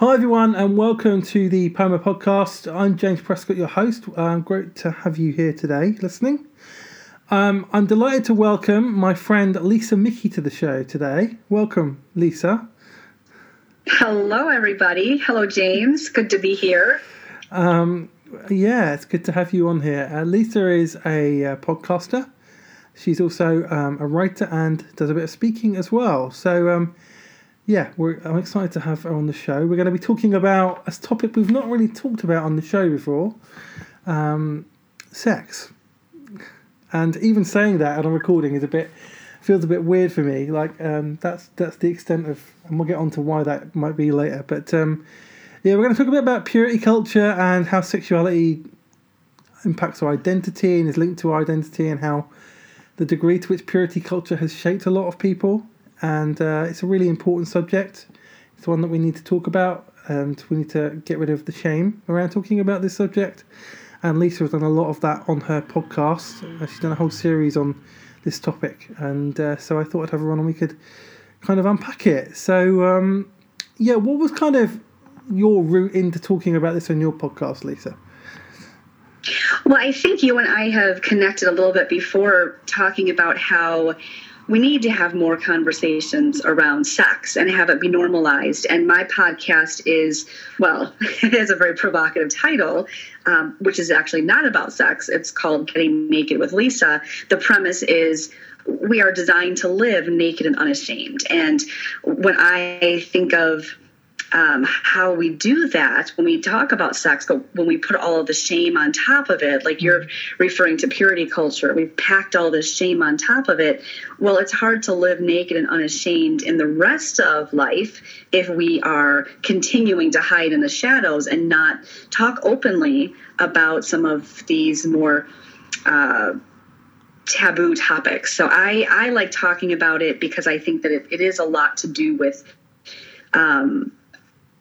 Hi, everyone, and welcome to the Poema podcast. I'm James Prescott, your host. Um, great to have you here today listening. Um, I'm delighted to welcome my friend Lisa Mickey to the show today. Welcome, Lisa. Hello, everybody. Hello, James. Good to be here. Um, yeah, it's good to have you on here. Uh, Lisa is a uh, podcaster. She's also um, a writer and does a bit of speaking as well. So, um, yeah, I'm excited to have her on the show. We're going to be talking about a topic we've not really talked about on the show before um, sex. And even saying that on a recording is a bit feels a bit weird for me. Like um, that's that's the extent of, and we'll get on to why that might be later. But um, yeah, we're going to talk a bit about purity culture and how sexuality impacts our identity and is linked to our identity, and how the degree to which purity culture has shaped a lot of people and uh, it's a really important subject. It's one that we need to talk about, and we need to get rid of the shame around talking about this subject. And Lisa has done a lot of that on her podcast. Uh, she's done a whole series on this topic, and uh, so I thought I'd have her on and we could kind of unpack it. So, um, yeah, what was kind of your route into talking about this on your podcast, Lisa? Well, I think you and I have connected a little bit before talking about how we need to have more conversations around sex and have it be normalized. And my podcast is, well, it has a very provocative title, um, which is actually not about sex. It's called Getting Naked with Lisa. The premise is we are designed to live naked and unashamed. And when I think of um, how we do that when we talk about sex, but when we put all of the shame on top of it, like you're referring to purity culture, we've packed all this shame on top of it. Well, it's hard to live naked and unashamed in the rest of life if we are continuing to hide in the shadows and not talk openly about some of these more. Uh, taboo topics. So I, I like talking about it because I think that it, it is a lot to do with um,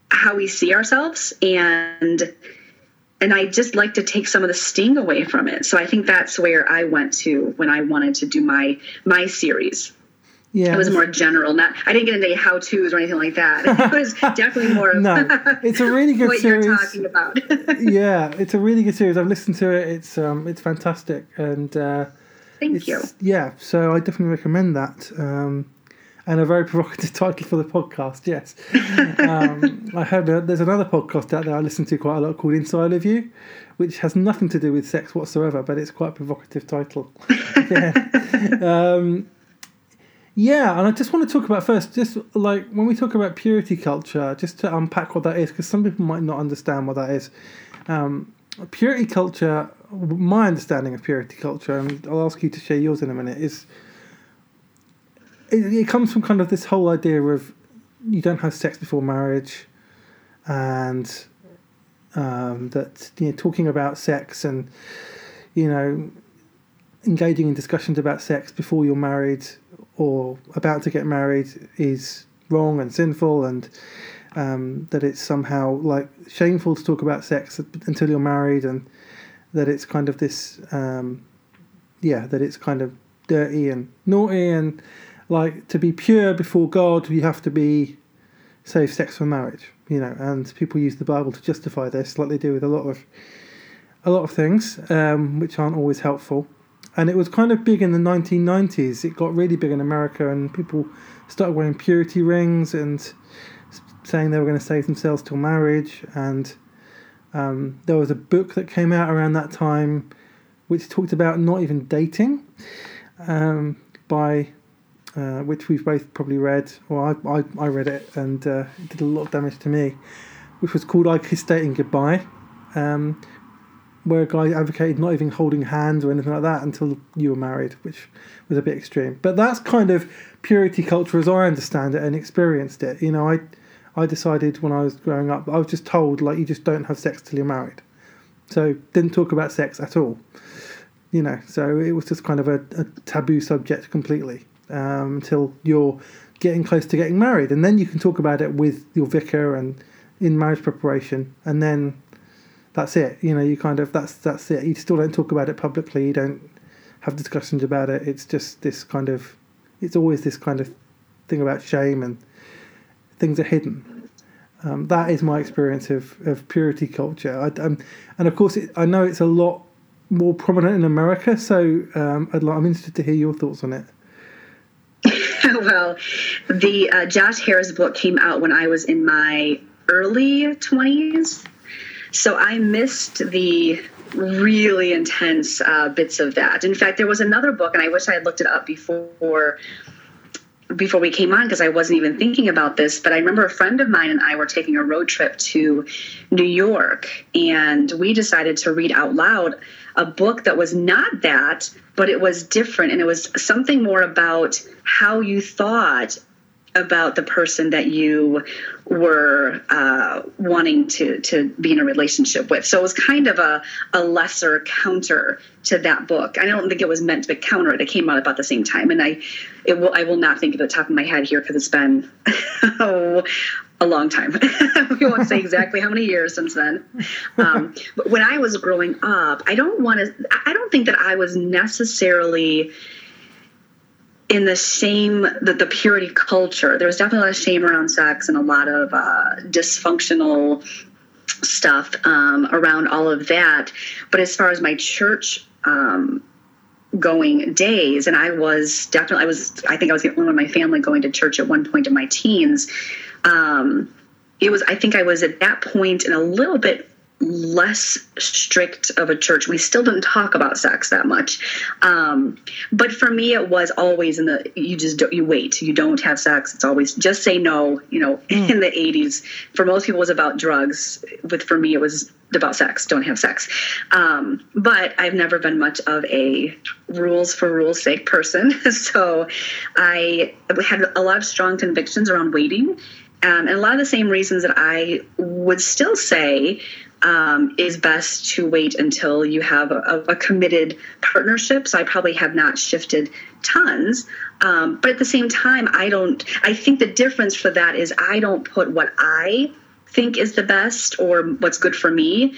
how we see ourselves and and I just like to take some of the sting away from it. So I think that's where I went to when I wanted to do my my series. Yeah, it was more general. Not I didn't get into how tos or anything like that. It was definitely more. no, it's a really good what series. You're talking about. yeah, it's a really good series. I've listened to it. It's um, it's fantastic, and uh, thank you. Yeah, so I definitely recommend that. Um, and a very provocative title for the podcast. Yes, um, I heard there's another podcast out there I listen to quite a lot called Inside of You, which has nothing to do with sex whatsoever, but it's quite a provocative title. yeah. Um, yeah, and I just want to talk about first, just like when we talk about purity culture, just to unpack what that is, because some people might not understand what that is. Um, purity culture, my understanding of purity culture, and I'll ask you to share yours in a minute, is it, it comes from kind of this whole idea of you don't have sex before marriage, and um, that you know talking about sex and you know engaging in discussions about sex before you're married or about to get married is wrong and sinful and um, that it's somehow like shameful to talk about sex until you're married and that it's kind of this um, yeah that it's kind of dirty and naughty and like to be pure before God, you have to be save sex for marriage. You know, and people use the Bible to justify this, like they do with a lot of a lot of things, um, which aren't always helpful. And it was kind of big in the 1990s. It got really big in America, and people started wearing purity rings and saying they were going to save themselves till marriage. And um, there was a book that came out around that time, which talked about not even dating, um, by uh, which we've both probably read, or I, I, I read it and uh, it did a lot of damage to me, which was called I Kissed Dating Goodbye, um, where a guy advocated not even holding hands or anything like that until you were married, which was a bit extreme. But that's kind of purity culture as I understand it and experienced it. You know, I, I decided when I was growing up, I was just told, like, you just don't have sex till you're married. So, didn't talk about sex at all. You know, so it was just kind of a, a taboo subject completely um, until you're getting close to getting married, and then you can talk about it with your vicar and in marriage preparation, and then that's it. You know, you kind of that's that's it. You still don't talk about it publicly. You don't have discussions about it. It's just this kind of it's always this kind of thing about shame and things are hidden. Um, that is my experience of, of purity culture. I, um, and of course, it, I know it's a lot more prominent in America, so um, I'd, like, I'm interested to hear your thoughts on it. well, the uh, Josh Harris book came out when I was in my early 20s. So I missed the really intense uh, bits of that. In fact, there was another book, and I wish I had looked it up before before we came on because I wasn't even thinking about this, but I remember a friend of mine and I were taking a road trip to New York and we decided to read out loud a book that was not that, but it was different and it was something more about how you thought about the person that you were uh, wanting to to be in a relationship with. So it was kind of a, a lesser counter to that book. I don't think it was meant to be counter it. It came out about the same time, and I it will I will not think of the top of my head here because it's been oh, a long time. we won't say exactly how many years since then. Um, but when I was growing up, I don't want to. I don't think that I was necessarily in the same the, the purity culture. There was definitely a lot of shame around sex and a lot of uh, dysfunctional stuff um, around all of that. But as far as my church um, going days and i was definitely i was i think i was the only one in my family going to church at one point in my teens um, it was i think i was at that point in a little bit less strict of a church. We still didn't talk about sex that much. Um, but for me, it was always in the, you just don't, you wait, you don't have sex. It's always just say no, you know, mm. in the 80s. For most people, it was about drugs. With for me, it was about sex, don't have sex. Um, but I've never been much of a rules for rules sake person. so I had a lot of strong convictions around waiting. Um, and a lot of the same reasons that I would still say um, is best to wait until you have a, a, committed partnership. So I probably have not shifted tons. Um, but at the same time, I don't, I think the difference for that is I don't put what I think is the best or what's good for me,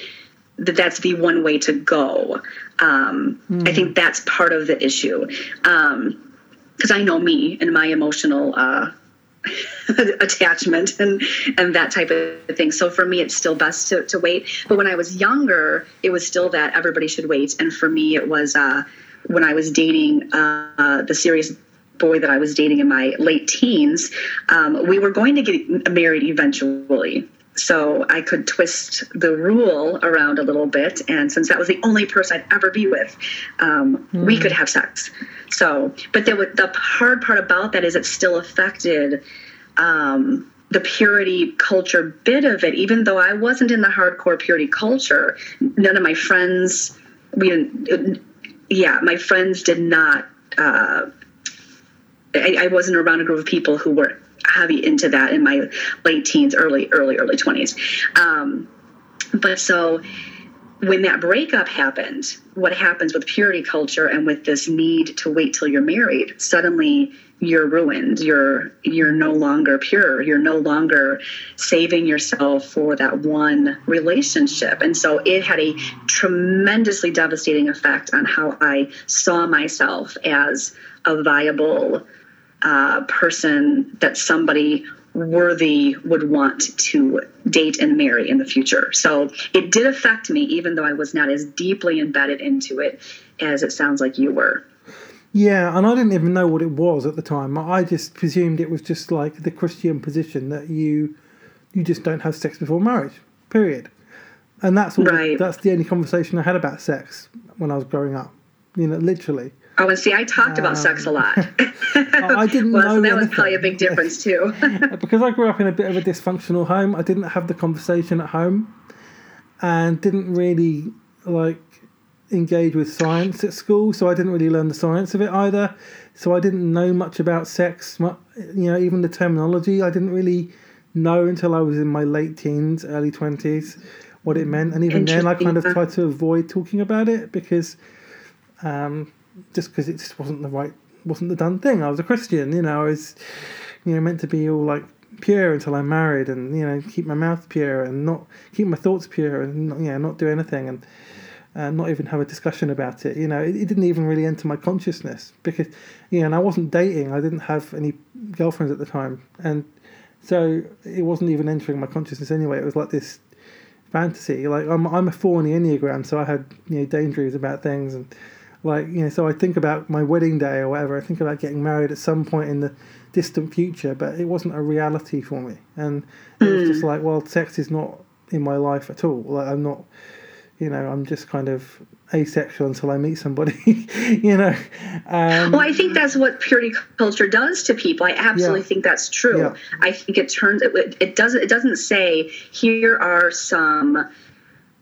that that's the one way to go. Um, mm. I think that's part of the issue. Because um, I know me and my emotional uh, attachment and and that type of thing. So for me, it's still best to, to wait. But when I was younger, it was still that everybody should wait. And for me, it was uh, when I was dating uh, the serious boy that I was dating in my late teens. Um, we were going to get married eventually. So I could twist the rule around a little bit, and since that was the only person I'd ever be with, um, mm. we could have sex. So, but there was, the hard part about that is it still affected um, the purity culture bit of it. Even though I wasn't in the hardcore purity culture, none of my friends, we didn't. Yeah, my friends did not. Uh, I, I wasn't around a group of people who were heavy into that in my late teens, early, early, early twenties. Um, but so when that breakup happened, what happens with purity culture and with this need to wait till you're married, suddenly you're ruined. You're you're no longer pure. You're no longer saving yourself for that one relationship. And so it had a tremendously devastating effect on how I saw myself as a viable uh, person that somebody worthy would want to date and marry in the future. So it did affect me, even though I was not as deeply embedded into it as it sounds like you were. Yeah, and I didn't even know what it was at the time. I just presumed it was just like the Christian position that you you just don't have sex before marriage. Period. And that's all. Right. That's the only conversation I had about sex when I was growing up. You know, literally. Oh, and see, I talked about sex a lot. Um, I didn't well, know. So that was probably a big difference too. because I grew up in a bit of a dysfunctional home, I didn't have the conversation at home, and didn't really like engage with science at school. So I didn't really learn the science of it either. So I didn't know much about sex. You know, even the terminology, I didn't really know until I was in my late teens, early twenties, what it meant. And even then, I kind of tried to avoid talking about it because. Um, just because it just wasn't the right, wasn't the done thing. I was a Christian, you know, I was, you know, meant to be all like pure until I'm married, and you know, keep my mouth pure and not keep my thoughts pure, and you know, not do anything, and uh, not even have a discussion about it. You know, it, it, didn't even really enter my consciousness because, you know, and I wasn't dating. I didn't have any girlfriends at the time, and So it wasn't even entering my consciousness anyway. It was like this fantasy. Like I'm I'm a four on the enneagram, so I had you know daydreams about things and like you know. So I think about my wedding day or whatever. I think about getting married at some point in the distant future, but it wasn't a reality for me. And it was just like, well, sex is not in my life at all. Like I'm not, you know, I'm just kind of asexual until I meet somebody, you know. Um, Well, I think that's what purity culture does to people. I absolutely Yeah. think that's true. Yeah. I think it turns it, it doesn't it doesn't say here are some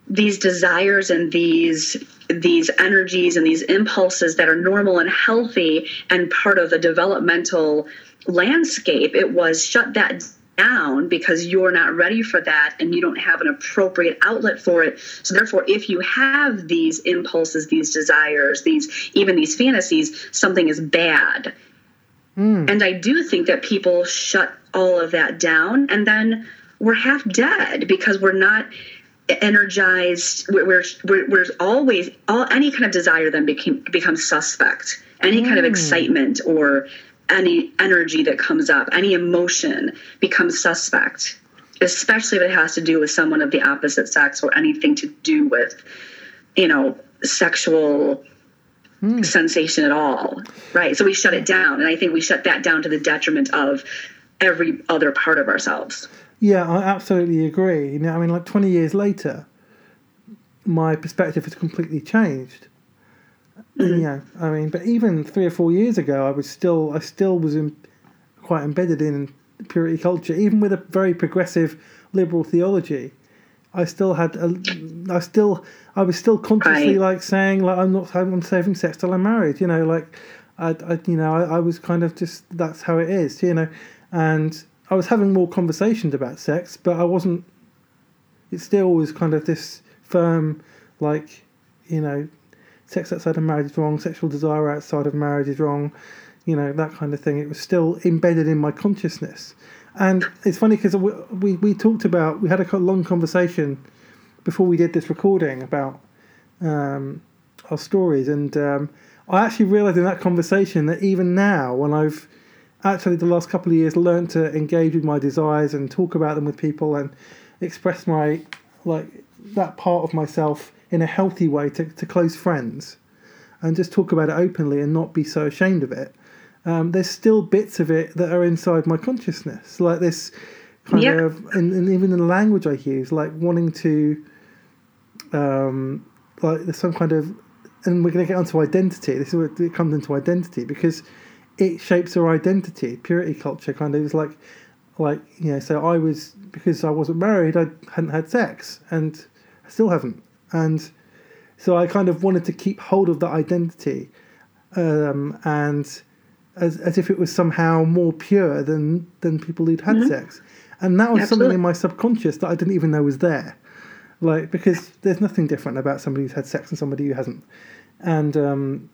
these desires and these these energies and these impulses that are normal and healthy and part of the developmental landscape. It was shut that down because you're not ready for that and you don't have an appropriate outlet for it. So therefore if you have these impulses, these desires, these even these fantasies, something is bad. Hmm. And I do think that people shut all of that down and then we're half dead because we're not energized. We're, we're, we're, always, all any kind of desire then became, becomes suspect. Any kind of hmm. excitement or any energy that comes up, any emotion becomes suspect, especially if it has to do with someone of the opposite sex or anything to do with, you know, sexual hmm. sensation at all. Right. So we shut it down. And I think we shut that down to the detriment of every other part of ourselves. Yeah, I absolutely agree. You know, I mean, like twenty years later, my perspective has completely changed. Mm-hmm. Yeah, I mean, but even three or four years ago, I was still, I still was in, quite embedded in purity culture, even with a very progressive liberal theology. I still had, a, I still, I was still consciously Right. like saying like I'm not, I'm saving sex till I'm married. You know, like I, I you know, I, I was kind of just that's how it is. You know, and I was having more conversations about sex, but I wasn't. It still was kind of this firm, like, you know, sex outside of marriage is wrong, sexual desire outside of marriage is wrong, you know, that kind of thing. It was still embedded in my consciousness. And it's funny because we, we, we talked about, we had a long conversation before we did this recording about um, our stories. And um, I actually realized in that conversation that even now, when I've actually the last couple of years learned to engage with my desires and talk about them with people and express my, like, that part of myself in a healthy way to, to close friends and just talk about it openly and not be so ashamed of it. Um, there's still bits of it that are inside my consciousness, like this kind Yeah. of, and, and even in the language I use, like wanting to, um, like there's some kind of, and we're going to get onto identity. This is where it comes into identity because it shapes our identity. Purity culture kind of is like, like you know. So I was because I wasn't married, I hadn't had sex, and I still haven't, and so I kind of wanted to keep hold of that identity, um, and as as if it was somehow more pure than than people who'd had sex, and that was something in my subconscious that I didn't even know was there, like because there's nothing different about somebody who's had sex and somebody who hasn't, and um,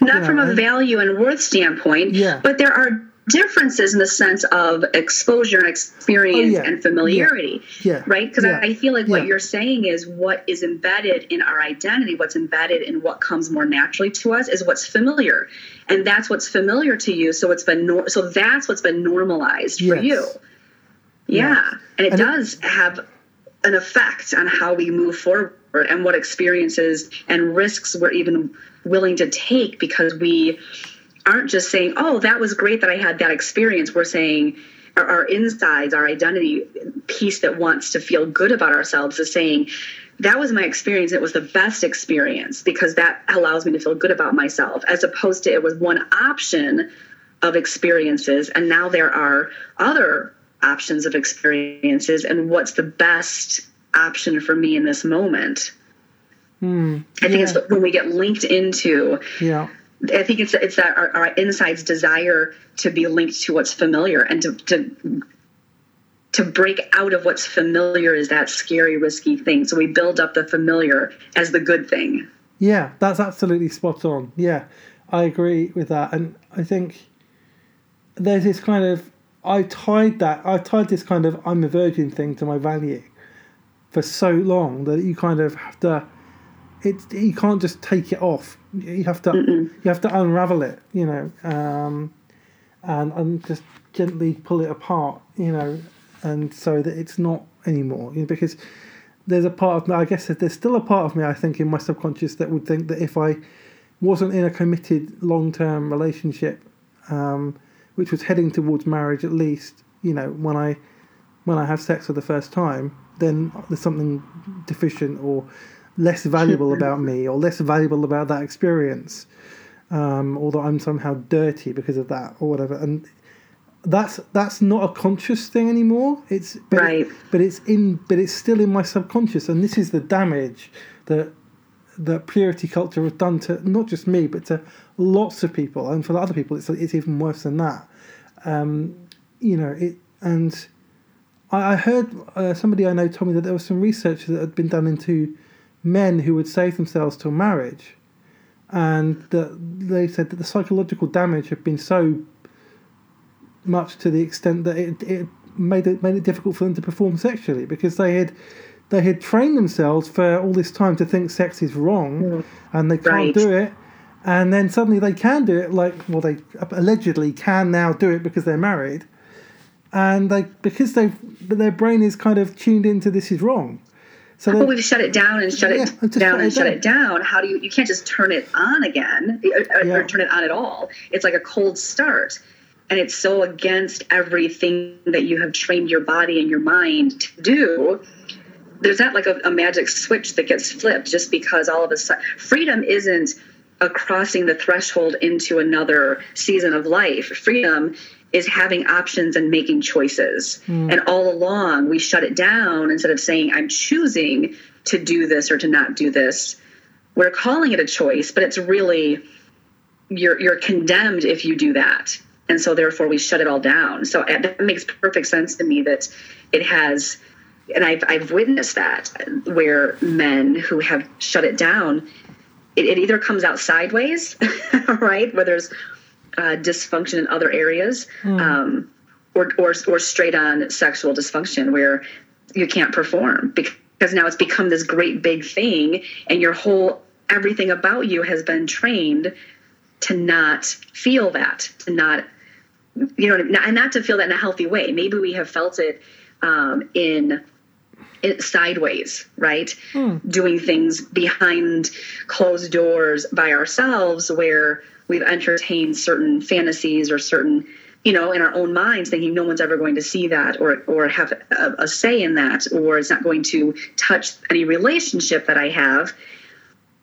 Not Yeah, from a value and worth standpoint, Yeah. but there are differences in the sense of exposure and experience Oh, yeah. and familiarity. yeah, Right? Because yeah, I, feel like what you're saying is what is embedded in our identity, what's embedded in what comes more naturally to us is what's familiar. And that's what's familiar to you. So it's been nor- so that's what's been normalized for you. Yeah. Yes. And it And it- does have an effect on how we move forward and what experiences and risks we're even willing to take because we aren't just saying, oh, that was great that I had that experience. We're saying our, our insides, our identity piece that wants to feel good about ourselves is saying, that was my experience. It was the best experience because that allows me to feel good about myself, as opposed to it was one option of experiences. And now there are other options of experiences. And what's the best option for me in this moment? Hmm, I think yeah, it's when we get linked into yeah, I think it's it's that our, our insides desire to be linked to what's familiar and to, to to break out of what's familiar is that scary, risky thing. So we build up the familiar as the good thing. yeah. That's absolutely spot on. Yeah, I agree with that, and I think there's this kind of I tied that I tied this kind of I'm a virgin thing to my value for so long that you kind of have to it you can't just take it off you have to you have to unravel it you know um, and and just gently pull it apart, you know, and so that it's not anymore. You know, because there's a part of me, I guess there's still a part of me, I think, in my subconscious that would think that if I wasn't in a committed long term relationship, um, which was heading towards marriage at least, you know, when I when I have sex for the first time, then there's something deficient or less valuable about me or less valuable about that experience, um, or that I'm somehow dirty because of that or whatever. And that's that's not a conscious thing anymore. It's but right, it, but it's in but it's still in my subconscious, and this is the damage that that purity culture has done to not just me but to lots of people, and for other people, it's it's even worse than that. Um, you know it, and I, I heard uh, somebody I know told me that there was some research that had been done into men who would save themselves till marriage, and that they said that the psychological damage had been so much to the extent that it, it made it made it difficult for them to perform sexually because they had they had trained themselves for all this time to think sex is wrong Mm. and they can't Right. do it and then suddenly they can do it like well they allegedly can now do it because they're married and they because they their brain is kind of tuned into this is wrong so Well, we've shut it down and shut Yeah, it down and shut down. it down. How do you? You can't just turn it on again or, or- Yeah. or turn it on at all. It's like a cold start, and it's so against everything that you have trained your body and your mind to do. There's not like a, a magic switch that gets flipped just because all of a sudden freedom isn't a crossing the threshold into another season of life. Freedom is having options and making choices. Hmm. And all along, we shut it down instead of saying, I'm choosing to do this or to not do this. We're calling it a choice, but it's really you're you're condemned if you do that. And so therefore we shut it all down. So that makes perfect sense to me that it has and I've I've witnessed that where men who have shut it down, it, it either comes out sideways, right, where there's uh, dysfunction in other areas, um, or, or or straight on sexual dysfunction where you can't perform because now it's become this great big thing, and your whole everything about you has been trained to not feel that, to not you know, and not to feel that in a healthy way. Maybe we have felt it um, in it sideways, right? Doing things behind closed doors by ourselves where we've entertained certain fantasies or certain, you know, in our own minds thinking no one's ever going to see that or or have a, a say in that or it's not going to touch any relationship that I have.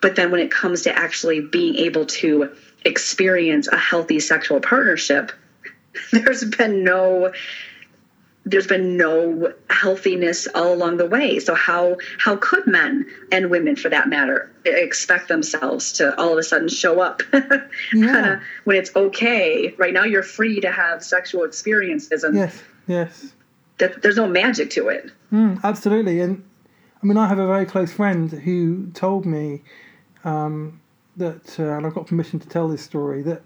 But then when it comes to actually being able to experience a healthy sexual partnership, there's been no there's been no healthiness all along the way. So how how could men and women, for that matter, expect themselves to all of a sudden show up Yeah. when it's okay? Right now, you're free to have sexual experiences, and yes yes th- there's no magic to it. Mm, absolutely, and I mean, I have a very close friend who told me um, that, uh, and I've got permission to tell this story that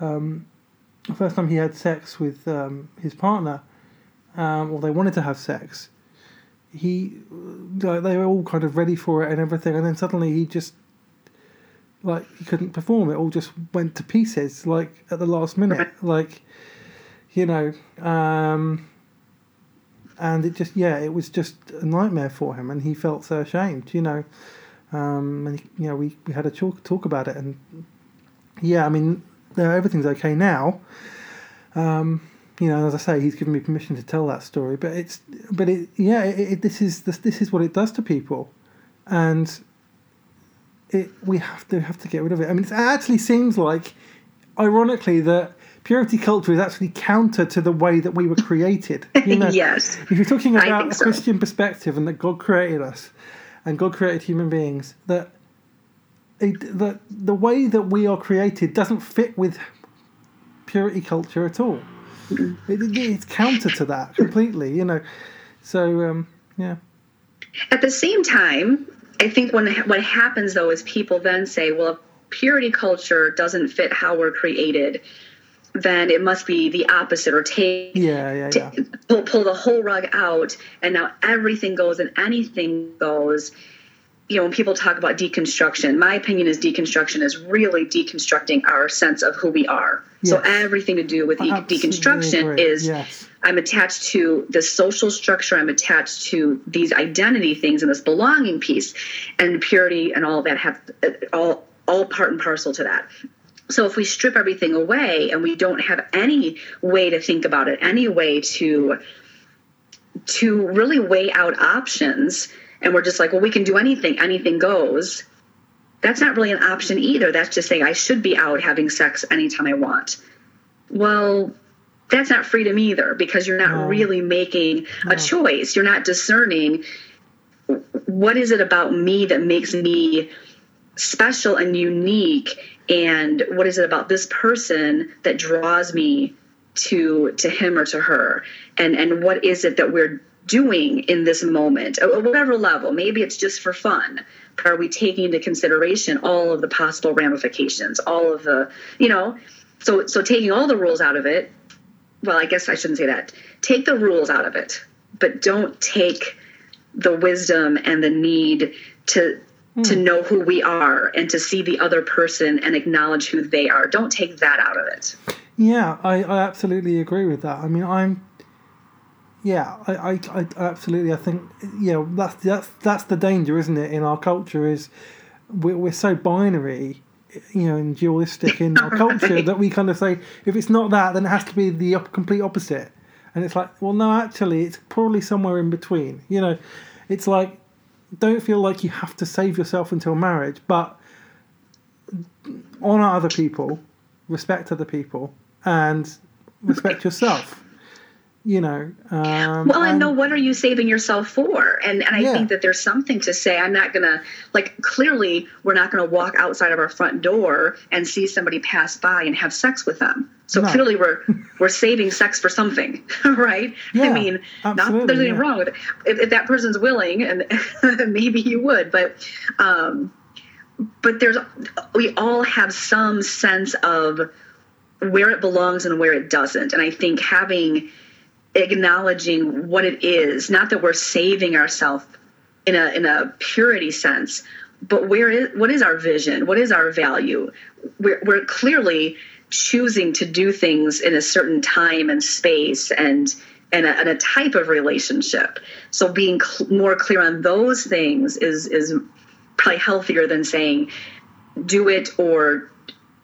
um, the first time he had sex with um, his partner, um, or they wanted to have sex, he like, they were all kind of ready for it and everything, and then suddenly he just like he couldn't perform. It all just went to pieces, like at the last minute, like you know. Um, and it just yeah it was just a nightmare for him and he felt so ashamed you know um, and you know we, we had a talk talk about it and yeah I mean everything's okay now um, you know as I say he's given me permission to tell that story but it's but it yeah it, it, this is this, this is what it does to people and it we have to have to get rid of it I mean it actually seems like ironically that purity culture is actually counter to the way that we were created you know yes, if you're talking about a so. Christian perspective and that God created us and God created human beings, that it, that the way that we are created doesn't fit with purity culture at all. Mm-hmm. It, it- it's counter to that completely, you know. So um, yeah, At the same time, I think when what happens though is people then say, well, if purity culture doesn't fit how we're created, then it must be the opposite or take yeah, yeah, yeah. pull, pull the whole rug out and now everything goes and anything goes you know, when people talk about deconstruction, my opinion is deconstruction is really deconstructing our sense of who we are. Yes. So everything to do with deconstruction agree. is yes. I'm attached to the social structure, I'm attached to these identity things and this belonging piece, and purity and all that have uh, all all part and parcel to that. So if we strip everything away and we don't have any way to think about it, any way to to really weigh out options, and we're just like, well, we can do anything, anything goes. That's not really an option either. That's just saying I should be out having sex anytime I want. Well, that's not freedom either because you're not no. really making no. a choice. You're not discerning what is it about me that makes me special and unique and what is it about this person that draws me to to him or to her and and what is it that we're doing in this moment at whatever level maybe it's just for fun but are we taking into consideration all of the possible ramifications all of the you know so so taking all the rules out of it well i guess i shouldn't say that take the rules out of it but don't take the wisdom and the need to to hmm. know who we are and to see the other person and acknowledge who they are. Don't take that out of it. Yeah, I, I absolutely agree with that. I mean, I'm. Yeah, I, I, I absolutely. I think you know that's that's that's the danger, isn't it? In our culture, is we're, we're so binary, you know, and dualistic in our culture that we kind of say if it's not that, then it has to be the complete opposite. And it's like, well, no, actually, it's probably somewhere in between. You know, it's like don't feel like you have to save yourself until marriage, but honor other people, respect other people, and respect yourself. You know. Um, well, and know what are you saving yourself for? And and I yeah. think that there's something to say. I'm not gonna like clearly we're not gonna walk outside of our front door and see somebody pass by and have sex with them. So no. clearly we're we're saving sex for something, right? Yeah, I mean, not there's anything yeah. wrong with it. If, if, that person's willing, and maybe you would, but um, but there's we all have some sense of where it belongs and where it doesn't, and I think having acknowledging what it is, not that we're saving ourselves in a in a purity sense, but where is what is our vision? What is our value? We're, we're clearly choosing to do things in a certain time and space and and a, and a type of relationship. So being cl- more clear on those things is is probably healthier than saying do it or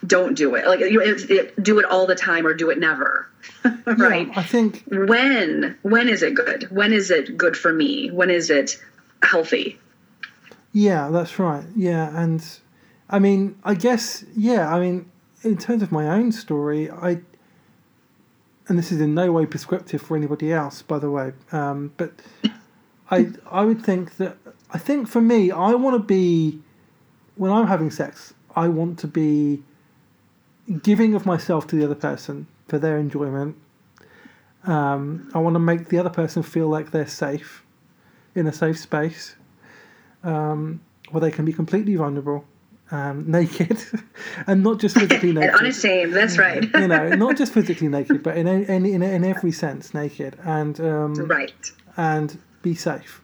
don't do it. Like you it, it, do it all the time or do it never. right? Yeah, I think when when is it good? When is it good for me? When is it healthy? Yeah, that's right. Yeah, and I mean, I guess yeah, I mean, in terms of my own story, I and this is in no way prescriptive for anybody else, by the way, um, but I I would think that I think for me, I want to be when I'm having sex, I want to be giving of myself to the other person for their enjoyment. Um, I want to make the other person feel like they're safe in a safe space um, where they can be completely vulnerable um, naked, and not just physically naked. and unashamed. That's right. you know, not just physically naked, but in in in, in every sense naked, and um, right, and be safe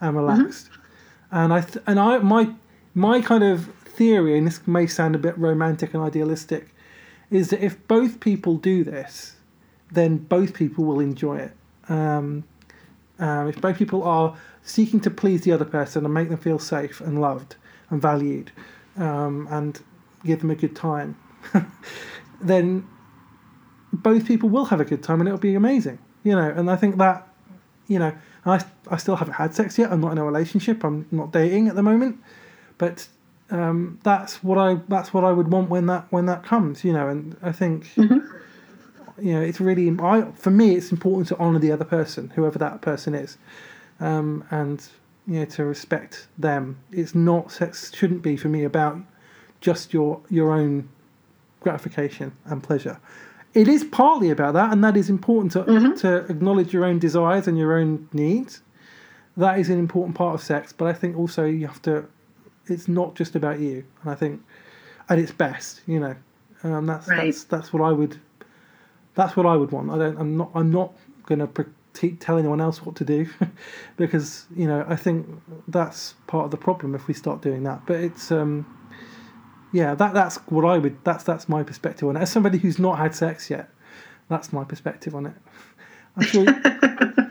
and relaxed. Mm-hmm. And I th- and I my my kind of theory, and this may sound a bit romantic and idealistic, is that if both people do this, then both people will enjoy it. Um, um, if both people are seeking to please the other person and make them feel safe and loved and valued, um, and give them a good time, then both people will have a good time and it'll be amazing. You know, and I think that, you know, I, I still haven't had sex yet. I'm not in a relationship. I'm not dating at the moment, but um, that's what I that's what I would want when that when that comes. You know, and I think. Mm-hmm. You know, it's really I for me. It's important to honor the other person, whoever that person is, um, and you know, to respect them. It's not sex shouldn't be for me about just your your own gratification and pleasure. It is partly about that, and that is important to mm-hmm. to acknowledge your own desires and your own needs. That is an important part of sex, but I think also you have to. It's not just about you, and I think at its best, you know, um, that's right. that's that's what I would. That's what I would want. I don't. I'm not. I'm not going to te- tell anyone else what to do, because you know I think that's part of the problem if we start doing that. But it's um, yeah, that that's what I would. That's that's my perspective on it. As somebody who's not had sex yet, that's my perspective on it. I'm sure.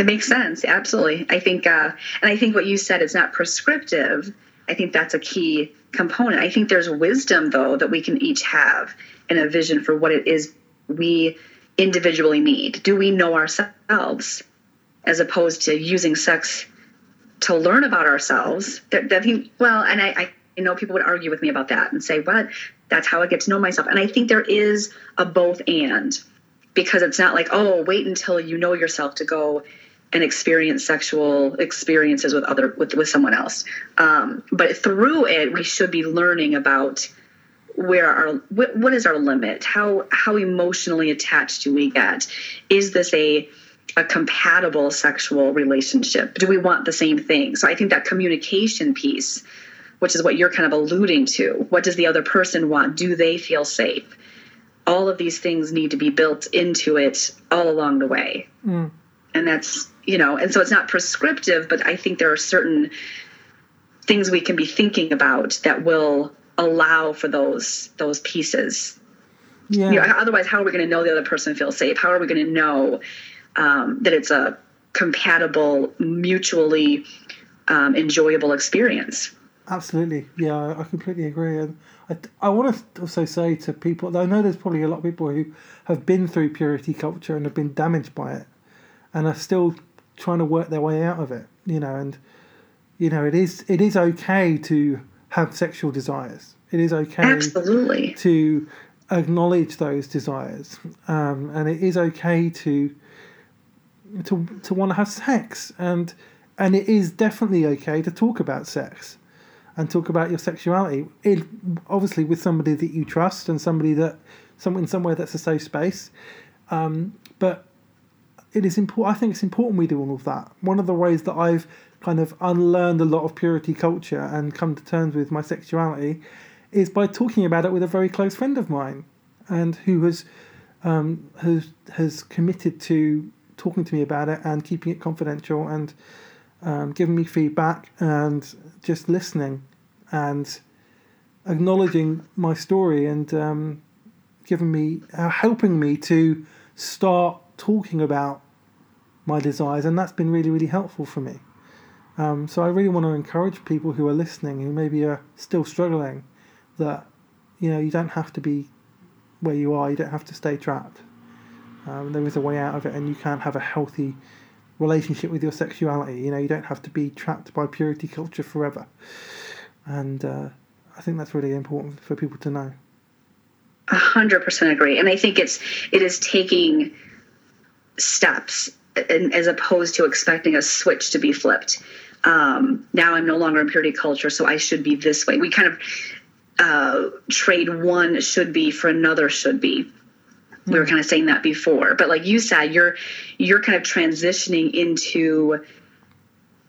it makes sense. Absolutely. I think, uh, and I think what you said is not prescriptive. I think that's a key component. I think there's wisdom though that we can each have and a vision for what it is we individually need. Do we know ourselves as opposed to using sex to learn about ourselves? That, that he, well, and I, I know people would argue with me about that and say, "What? That's how I get to know myself." And I think there is a both and because it's not like, "Oh, wait until you know yourself to go and experience sexual experiences with other with with someone else." Um, but through it, we should be learning about where our what, what is our limit? How how emotionally attached do we get? Is this a a compatible sexual relationship? Do we want the same thing? So i think that communication piece which is what you're kind of alluding to what does the other person want? Do they feel safe? All of these things need to be built into it all along the way. Mm. And that's you know and so it's not prescriptive but i think there are certain things we can be thinking about that will allow for those those pieces. Yeah. You know, otherwise, how are we going to know the other person feels safe? How are we going to know um, that it's a compatible, mutually um, enjoyable experience? Absolutely, yeah, I completely agree. And I, I want to also say to people, I know there's probably a lot of people who have been through purity culture and have been damaged by it, and are still trying to work their way out of it. You know, and you know, it is it is okay to have sexual desires. It is okay Absolutely. to acknowledge those desires, um, and it is okay to to to want to have sex, and and it is definitely okay to talk about sex and talk about your sexuality. It, obviously with somebody that you trust and somebody that some in somewhere that's a safe space. Um, but it is important. I think it's important we do all of that. One of the ways that I've kind of unlearned a lot of purity culture and come to terms with my sexuality is by talking about it with a very close friend of mine and who has um, has has committed to talking to me about it and keeping it confidential and um, giving me feedback and just listening and acknowledging my story and um, giving me uh, helping me to start talking about my desires and that's been really really helpful for me um, so I really want to encourage people who are listening who maybe are still struggling that you know you don't have to be where you are. You don't have to stay trapped. Um, there is a way out of it, and you can have a healthy relationship with your sexuality. You know, you don't have to be trapped by purity culture forever. And uh, I think that's really important for people to know. A hundred percent agree, and I think it's it is taking steps as opposed to expecting a switch to be flipped um, now I'm no longer in purity culture, so I should be this way. We kind of uh, trade one should be for another should be. We were hmm. kind of saying that before, but like you said, you're you're kind of transitioning into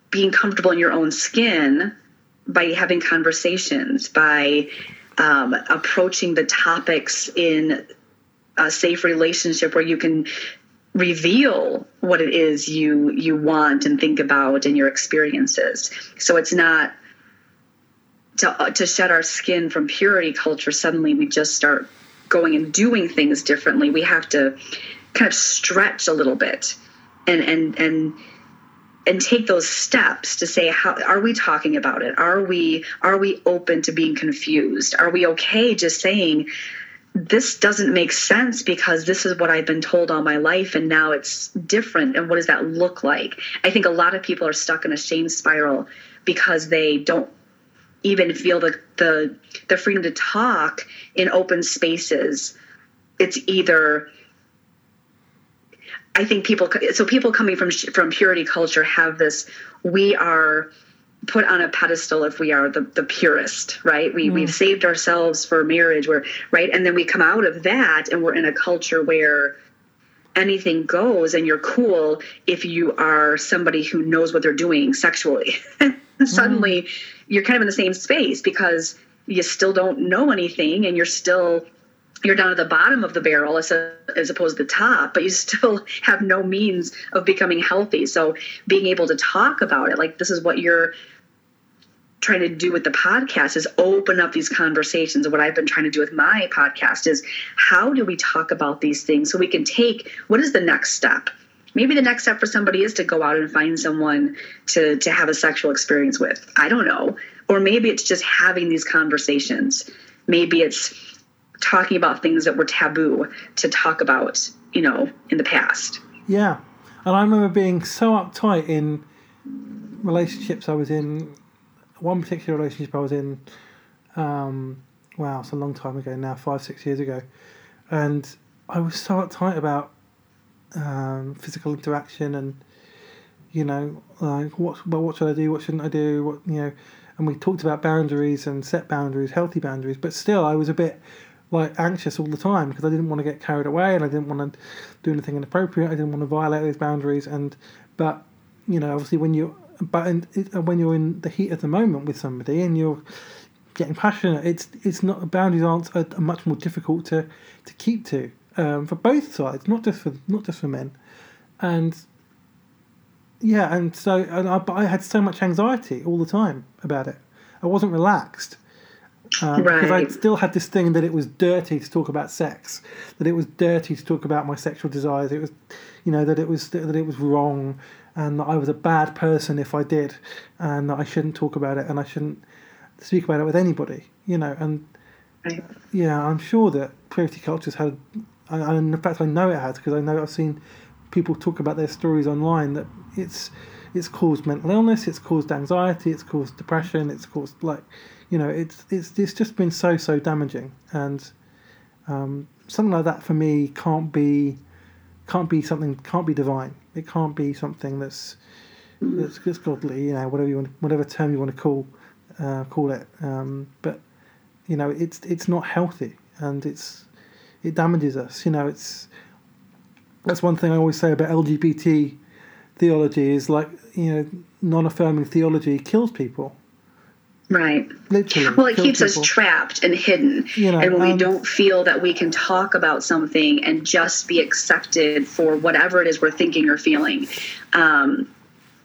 being comfortable in your own skin by having conversations, by um, approaching the topics in a safe relationship where you can reveal what it is you you want and think about and your experiences. So it's not to, uh, to shed our skin from purity culture suddenly we just start going and doing things differently. We have to kind of stretch a little bit and and and and take those steps to say how are we talking about it? Are we are we open to being confused? Are we okay just saying this doesn't make sense because this is what I've been told all my life and now it's different. And what does that look like? I think a lot of people are stuck in a shame spiral because they don't even feel the the, the freedom to talk in open spaces. It's either I think people so people coming from from purity culture have this we are put on a pedestal if we are the, the purest, right? We, mm. We've saved ourselves for marriage, where, right? And then we come out of that and we're in a culture where anything goes and you're cool if you are somebody who knows what they're doing sexually. Suddenly mm. you're kind of in the same space because you still don't know anything and you're still you're down at the bottom of the barrel as, a, as opposed to the top, but you still have no means of becoming healthy. So being able to talk about it, like this is what you're trying to do with the podcast is open up these conversations. What I've been trying to do with my podcast is how do we talk about these things so we can take what is the next step? Maybe the next step for somebody is to go out and find someone to to have a sexual experience with. I don't know. Or maybe it's just having these conversations. Maybe it's talking about things that were taboo to talk about, you know, in the past. Yeah. And I remember being so uptight in relationships I was in. One particular relationship I was in, um, wow, it's a long time ago now, five, six years ago. And I was so uptight about um, physical interaction and, you know, like what, well, what should I do? What shouldn't I do? What, you know, and we talked about boundaries and set boundaries, healthy boundaries, but still I was a bit like anxious all the time because I didn't want to get carried away and I didn't want to do anything inappropriate. I didn't want to violate those boundaries. And but you know, obviously, when you but in, when you're in the heat of the moment with somebody and you're getting passionate, it's it's not boundaries aren't are, are much more difficult to to keep to um, for both sides, not just for not just for men. And yeah, and so and I, but I had so much anxiety all the time about it. I wasn't relaxed um, right. Because I still had this thing that it was dirty to talk about sex, that it was dirty to talk about my sexual desires. It was, you know, that it was that it was wrong, and that I was a bad person if I did, and that I shouldn't talk about it, and I shouldn't speak about it with anybody. You know, and right. yeah, I'm sure that purity cultures had, and in fact, I know it has because I know I've seen people talk about their stories online that it's it's caused mental illness, it's caused anxiety, it's caused depression, it's caused like you know, it's it's it's just been so so damaging, and um, something like that for me can't be can't be something can't be divine. It can't be something that's that's, that's godly. You know, whatever you want, whatever term you want to call uh, call it. Um, but you know, it's it's not healthy, and it's it damages us. You know, it's that's one thing I always say about LGBT theology is like you know non-affirming theology kills people Right. Literally. Well, it keeps people. us trapped and hidden. You know, and when um, we don't feel that we can talk about something and just be accepted for whatever it is we're thinking or feeling, um,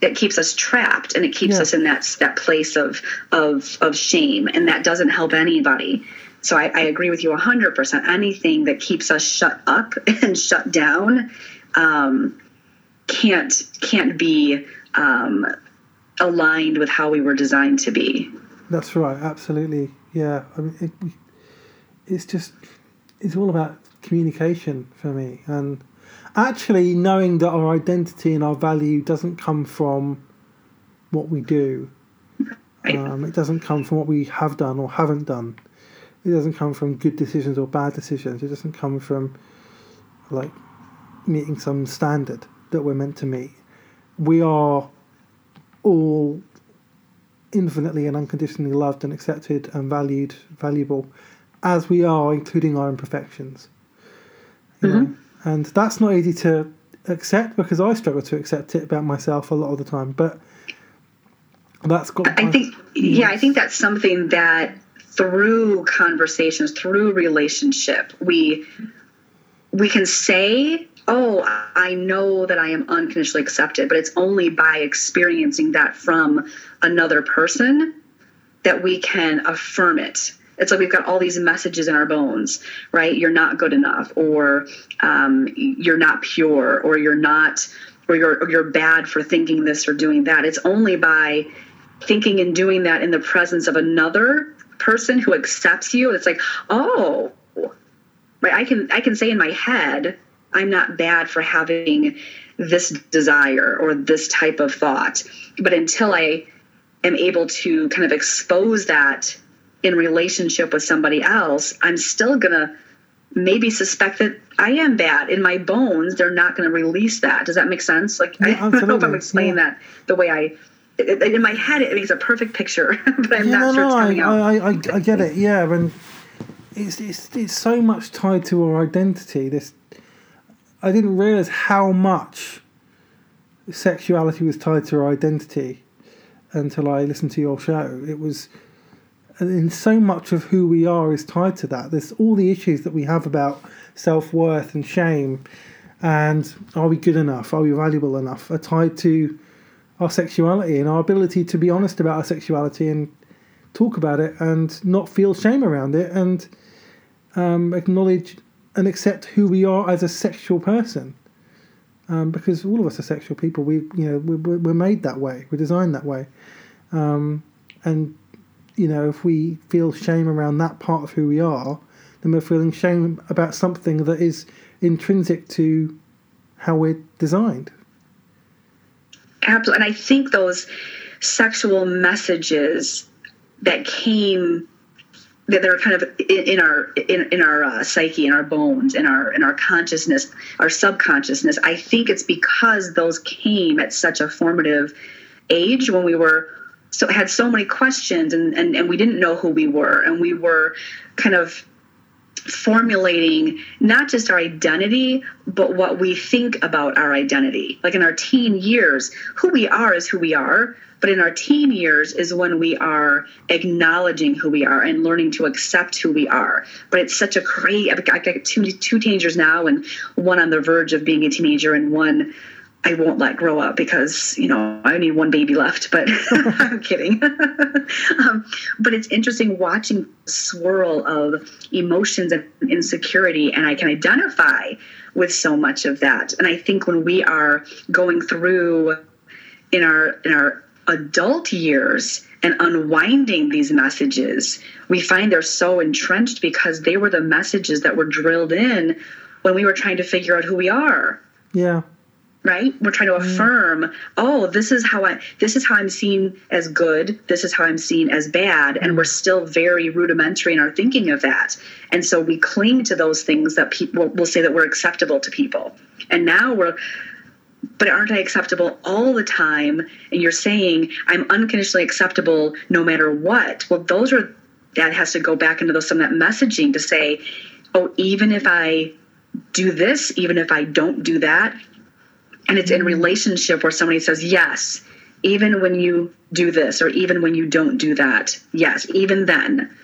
it keeps us trapped and it keeps yeah. us in that that place of of of shame, and that doesn't help anybody. So I, I agree with you hundred percent. Anything that keeps us shut up and shut down um, can't can't be um, aligned with how we were designed to be. That's right, absolutely. Yeah, I mean, it, it's just it's all about communication for me, and actually knowing that our identity and our value doesn't come from what we do. Um, it doesn't come from what we have done or haven't done. It doesn't come from good decisions or bad decisions. It doesn't come from like meeting some standard that we're meant to meet. We are all infinitely and unconditionally loved and accepted and valued, valuable, as we are, including our imperfections. You mm-hmm. know? And that's not easy to accept because I struggle to accept it about myself a lot of the time. But that's got. I think, yeah, I think that's something that through conversations, through relationship, we we can say oh, I know that I am unconditionally accepted, but it's only by experiencing that from another person that we can affirm it. It's like we've got all these messages in our bones, right? You're not good enough, or um, you're not pure, or you're not, or you're or you're bad for thinking this or doing that. It's only by thinking and doing that in the presence of another person who accepts you. It's like, oh, right. I can I can say in my head, I'm not bad for having this desire or this type of thought. But until I am able to kind of expose that in relationship with somebody else, I'm still going to maybe suspect that I am bad in my bones. They're not going to release that. Does that make sense? Like, yeah, I don't know if I'm explaining yeah. that the way I. In my head, it makes a perfect picture, but I'm yeah, not sure no, it's coming I, out. I, I, I get it, yeah, and it's, it's it's so much tied to our identity. This I didn't realize how much sexuality was tied to our identity until I listened to your show. It was and so much of who we are is tied to that. There's all the issues that we have about self worth and shame, and are we good enough? Are we valuable enough? Are tied to our sexuality and our ability to be honest about our sexuality and talk about it and not feel shame around it and um, acknowledge and accept who we are as a sexual person. Um, because all of us are sexual people. We, you know, we're, we're made that way. We're designed that way. Um, and you know, if we feel shame around that part of who we are, then we're feeling shame about something that is intrinsic to how we're designed. Absolutely. And I think those sexual messages that came that they're kind of in, in our in, in our uh, psyche in our bones in our in our consciousness our subconsciousness. I think it's because those came at such a formative age when we were so had so many questions and, and and we didn't know who we were. And we were kind of formulating not just our identity but what we think about our identity like in our teen years who we are is who we are but in our teen years is when we are acknowledging who we are and learning to accept who we are. But it's such a great, I've got two, two teenagers now and one on the verge of being a teenager and one I won't let grow up because you know I need one baby left. But I'm kidding. um, but it's interesting watching swirl of emotions and insecurity, and I can identify with so much of that. And I think when we are going through in our in our adult years and unwinding these messages, we find they're so entrenched because they were the messages that were drilled in when we were trying to figure out who we are. Yeah. Right? We're trying to mm. affirm, oh, this is how I this is how I'm seen as good, this is how I'm seen as bad, and we're still very rudimentary in our thinking of that. And so we cling to those things that people will say that we're acceptable to people. And now we're but aren't I acceptable all the time? And you're saying I'm unconditionally acceptable no matter what. Well, those are that has to go back into those some of that messaging to say, oh, even if I do this, even if I don't do that, and it's in relationship where somebody says yes, even when you do this or even when you don't do that, yes, even then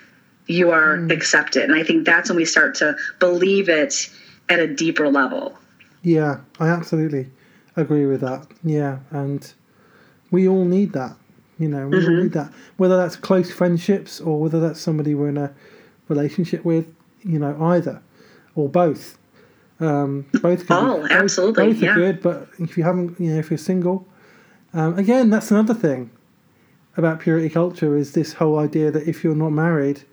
you are mm. accepted. And I think that's when we start to believe it at a deeper level. Yeah, I absolutely agree with that. Yeah, and we all need that. You know, we mm-hmm. all need that. Whether that's close friendships or whether that's somebody we're in a relationship with, you know, either or both. Um, both can oh, be, absolutely, both, both are good. But if you haven't, you know, if you're single, um, again, that's another thing about purity culture is this whole idea that if you're not married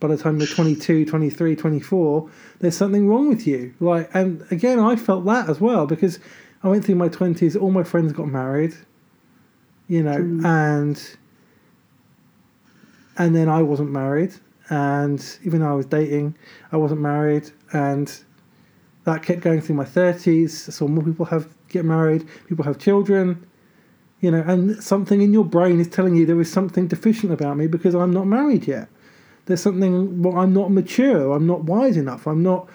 by the time you're 22 23 24 there's something wrong with you like and again i felt that as well because I went through my twenties. All my friends got married, you know, mm. and and then I wasn't married, and even though I was dating, I wasn't married, and that kept going through my thirties. I saw more people have get married, people have children, you know, and something in your brain is telling you there is something deficient about me because I'm not married yet. There's something. Well, I'm not mature. I'm not wise enough. I'm not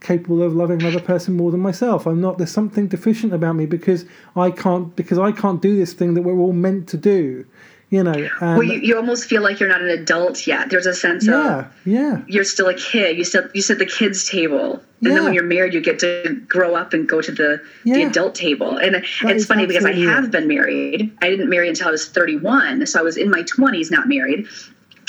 capable of loving another person more than myself. I'm not. There's something deficient about me because I can't because I can't do this thing that we're all meant to do. You know. well, you, you almost feel like you're not an adult yet. There's a sense yeah, of yeah, you're still a kid. You sit you sit the kids table, and yeah. then when you're married, you get to grow up and go to the yeah. the adult table. And that it's funny because I have it. been married. I didn't marry until I was 31, so I was in my 20s not married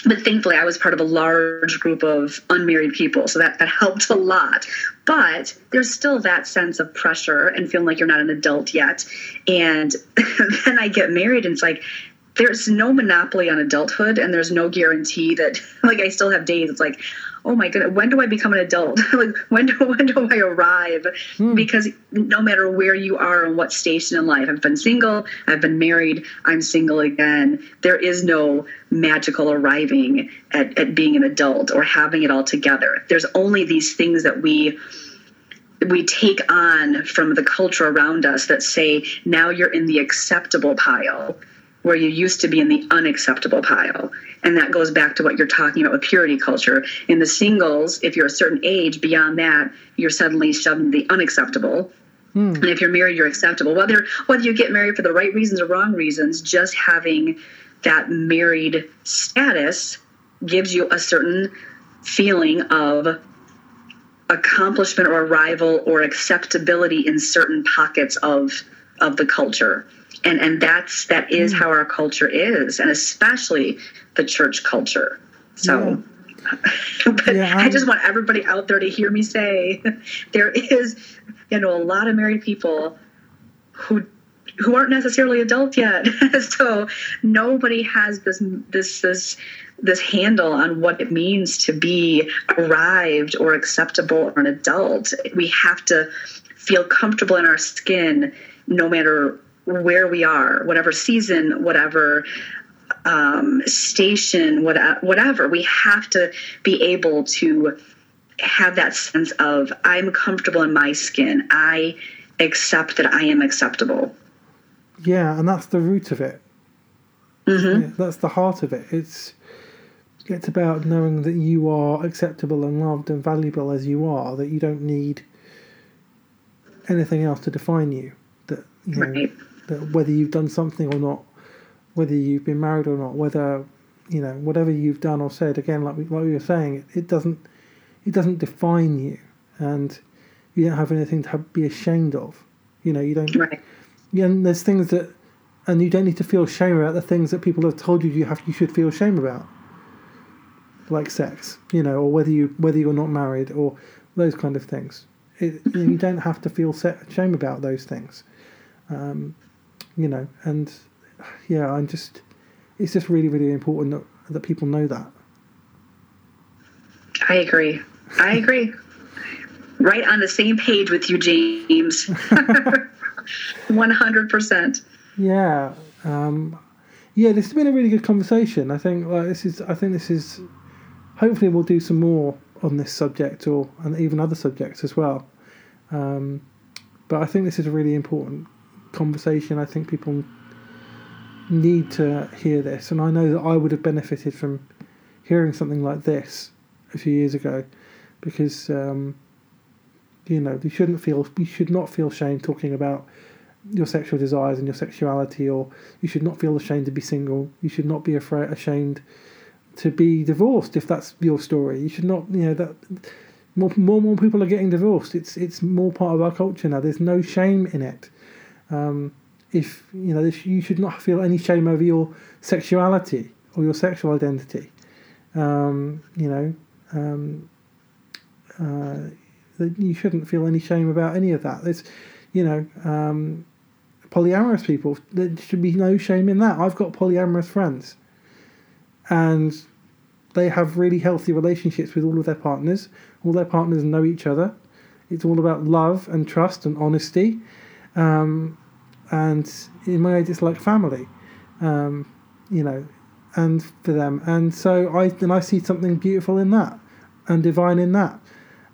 but thankfully i was part of a large group of unmarried people so that, that helped a lot but there's still that sense of pressure and feeling like you're not an adult yet and then i get married and it's like there's no monopoly on adulthood and there's no guarantee that like i still have days it's like oh my goodness, when do I become an adult? like when do when do I arrive? Hmm. Because no matter where you are and what station in life, I've been single, I've been married, I'm single again. There is no magical arriving at, at being an adult or having it all together. There's only these things that we we take on from the culture around us that say now you're in the acceptable pile where you used to be in the unacceptable pile. And that goes back to what you're talking about with purity culture. In the singles, if you're a certain age, beyond that, you're suddenly shoved into the unacceptable. Hmm. And if you're married, you're acceptable. Whether whether you get married for the right reasons or wrong reasons, just having that married status gives you a certain feeling of accomplishment or arrival or acceptability in certain pockets of of the culture and and that's that is mm. how our culture is and especially the church culture so yeah. but yeah, I just want everybody out there to hear me say there is you know a lot of married people who who aren't necessarily adult yet so nobody has this this this this handle on what it means to be arrived or acceptable or an adult. We have to feel comfortable in our skin no matter where we are, whatever season, whatever um, station, whatever. We have to be able to have that sense of I'm comfortable in my skin. I accept that I am acceptable. Yeah, and that's the root of it. Mm-hmm. Yeah, that's the heart of it. It's it's about knowing that you are acceptable and loved and valuable as you are, that you don't need anything else to define you. That, you know, right. That whether you've done something or not, whether you've been married or not, whether you know whatever you've done or said, again, like we, like we were saying, it, it doesn't it doesn't define you, and you don't have anything to have, be ashamed of. You know, you don't. Right. Yeah, and there's things that, and you don't need to feel shame about the things that people have told you you have you should feel shame about like sex, you know, or whether you whether you're not married or those kind of things. It, you, don't have to feel shame about those things, um, you know. And yeah, I'm just it's just really really important that that people know that. I agree. I agree. right on the same page with you, James. One hundred percent. Yeah. Um, yeah, this has been a really good conversation. I think like this is I think this is hopefully we'll do some more on this subject or and even other subjects as well. Um, but I think this is a really important conversation. I think people need to hear this, and I know that I would have benefited from hearing something like this a few years ago, because um, you know you shouldn't feel you should not feel shame talking about your sexual desires and your sexuality, or you should not feel ashamed to be single. You should not be afraid ashamed to be divorced if that's your story. You should not, you know, that more more more people are getting divorced. It's it's more part of our culture now. There's no shame in it. Um, if you know, you should not feel any shame over your sexuality or your sexual identity. Um, you know, um, uh, you shouldn't feel any shame about any of that. There's, you know, um, polyamorous people. There should be no shame in that. I've got polyamorous friends and they have really healthy relationships with all of their partners. All their partners know each other. It's all about love and trust and honesty. Um, and in my age, it's like family, um, you know, and for them. And so I and I see something beautiful in that, and divine in that.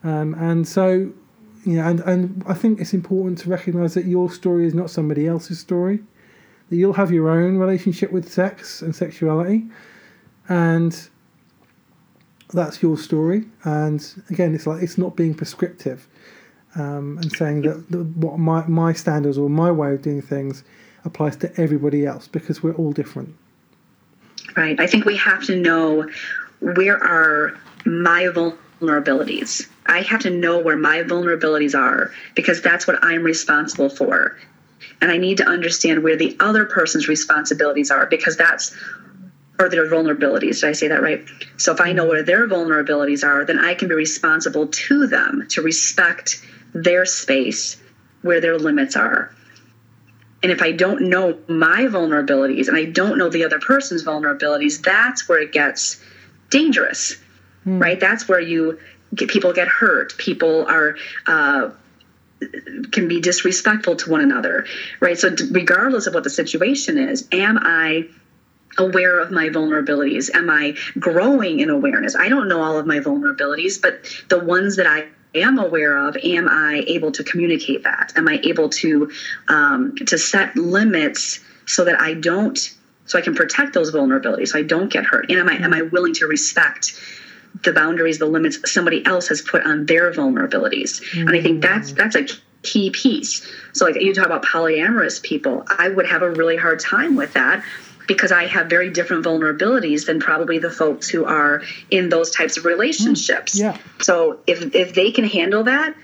Um, and so, you know, and and I think it's important to recognise that your story is not somebody else's story. That you'll have your own relationship with sex and sexuality, and that's your story. And again, it's like it's not being prescriptive um, and saying that, that what my my standards or my way of doing things applies to everybody else because we're all different. Right. I think we have to know where are my vulnerabilities. I have to know where my vulnerabilities are because that's what I'm responsible for. And I need to understand where the other person's responsibilities are because that's or their vulnerabilities. Did I say that right? So if I know where their vulnerabilities are, then I can be responsible to them to respect their space where their limits are. And if I don't know my vulnerabilities and I don't know the other person's vulnerabilities, that's where it gets dangerous, mm. right? That's where you get people get hurt. People are uh, can be disrespectful to one another, right? So regardless of what the situation is, am I aware of my vulnerabilities? Am I growing in awareness? I don't know all of my vulnerabilities, but the ones that I am aware of, am I able to communicate that? Am I able to um, to set limits so that I don't, so I can protect those vulnerabilities, so I don't get hurt? And am I am I willing to respect? the boundaries the limits somebody else has put on their vulnerabilities mm-hmm. and i think that's that's a key piece. So, like you talk about polyamorous people, I would have a really hard time with that because I have very different vulnerabilities than probably the folks who are in those types of relationships. Mm, yeah. So if if they can handle that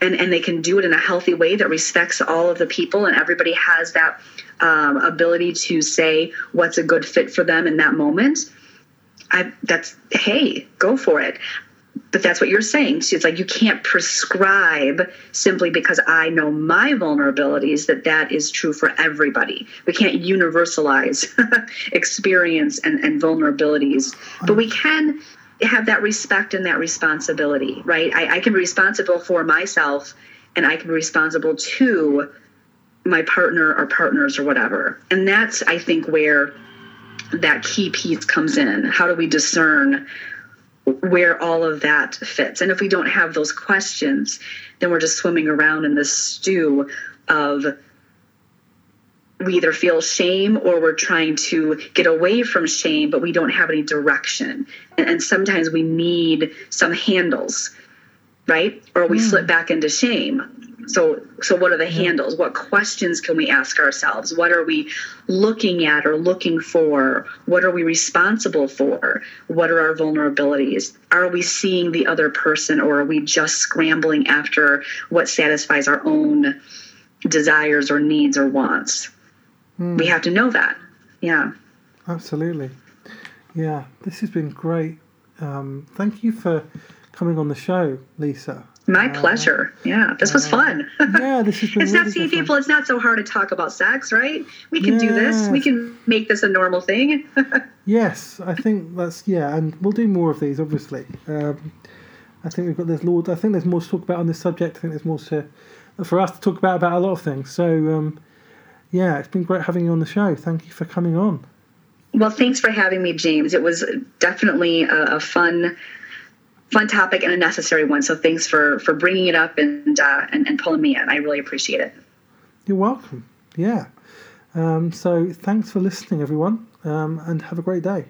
and and they can do it in a healthy way that respects all of the people and everybody has that um, ability to say what's a good fit for them in that moment. I that's hey, go for it but that's what you're saying. So it's like you can't prescribe simply because I know my vulnerabilities that that is true for everybody. We can't universalize experience and, and vulnerabilities, but we can have that respect and that responsibility, right? I, I can be responsible for myself and I can be responsible to my partner or partners or whatever. And that's, I think, where that key piece comes in. How do we discern where all of that fits. And if we don't have those questions, then we're just swimming around in this stew of we either feel shame or we're trying to get away from shame, but we don't have any direction. And, and sometimes we need some handles, right? Or we mm. slip back into shame so so what are the handles? What questions can we ask ourselves? What are we looking at or looking for? What are we responsible for? What are our vulnerabilities? Are we seeing the other person or are we just scrambling after what satisfies our own desires or needs or wants? Mm. we have to know that. Yeah. Absolutely. Yeah this has been great. Um, thank you for coming on the show lisa my uh, pleasure. Yeah, this was fun. yeah, this been. it's really not see people. It's not so hard to talk about sex, right? We can yes. do this. We can make this a normal thing. yes, I think that's yeah, and we'll do more of these. Obviously, um, I think we've got there's Lord. I think there's more to talk about on this subject. I think there's more to for us to talk about about a lot of things. So um, yeah, it's been great having you on the show. Thank you for coming on. Well, thanks for having me, James. It was definitely a, a fun fun topic and a necessary one. So thanks for for bringing it up and uh, and, and pulling me in. I really appreciate it. You're welcome. Yeah. Um, so thanks for listening, everyone, um, and have a great day.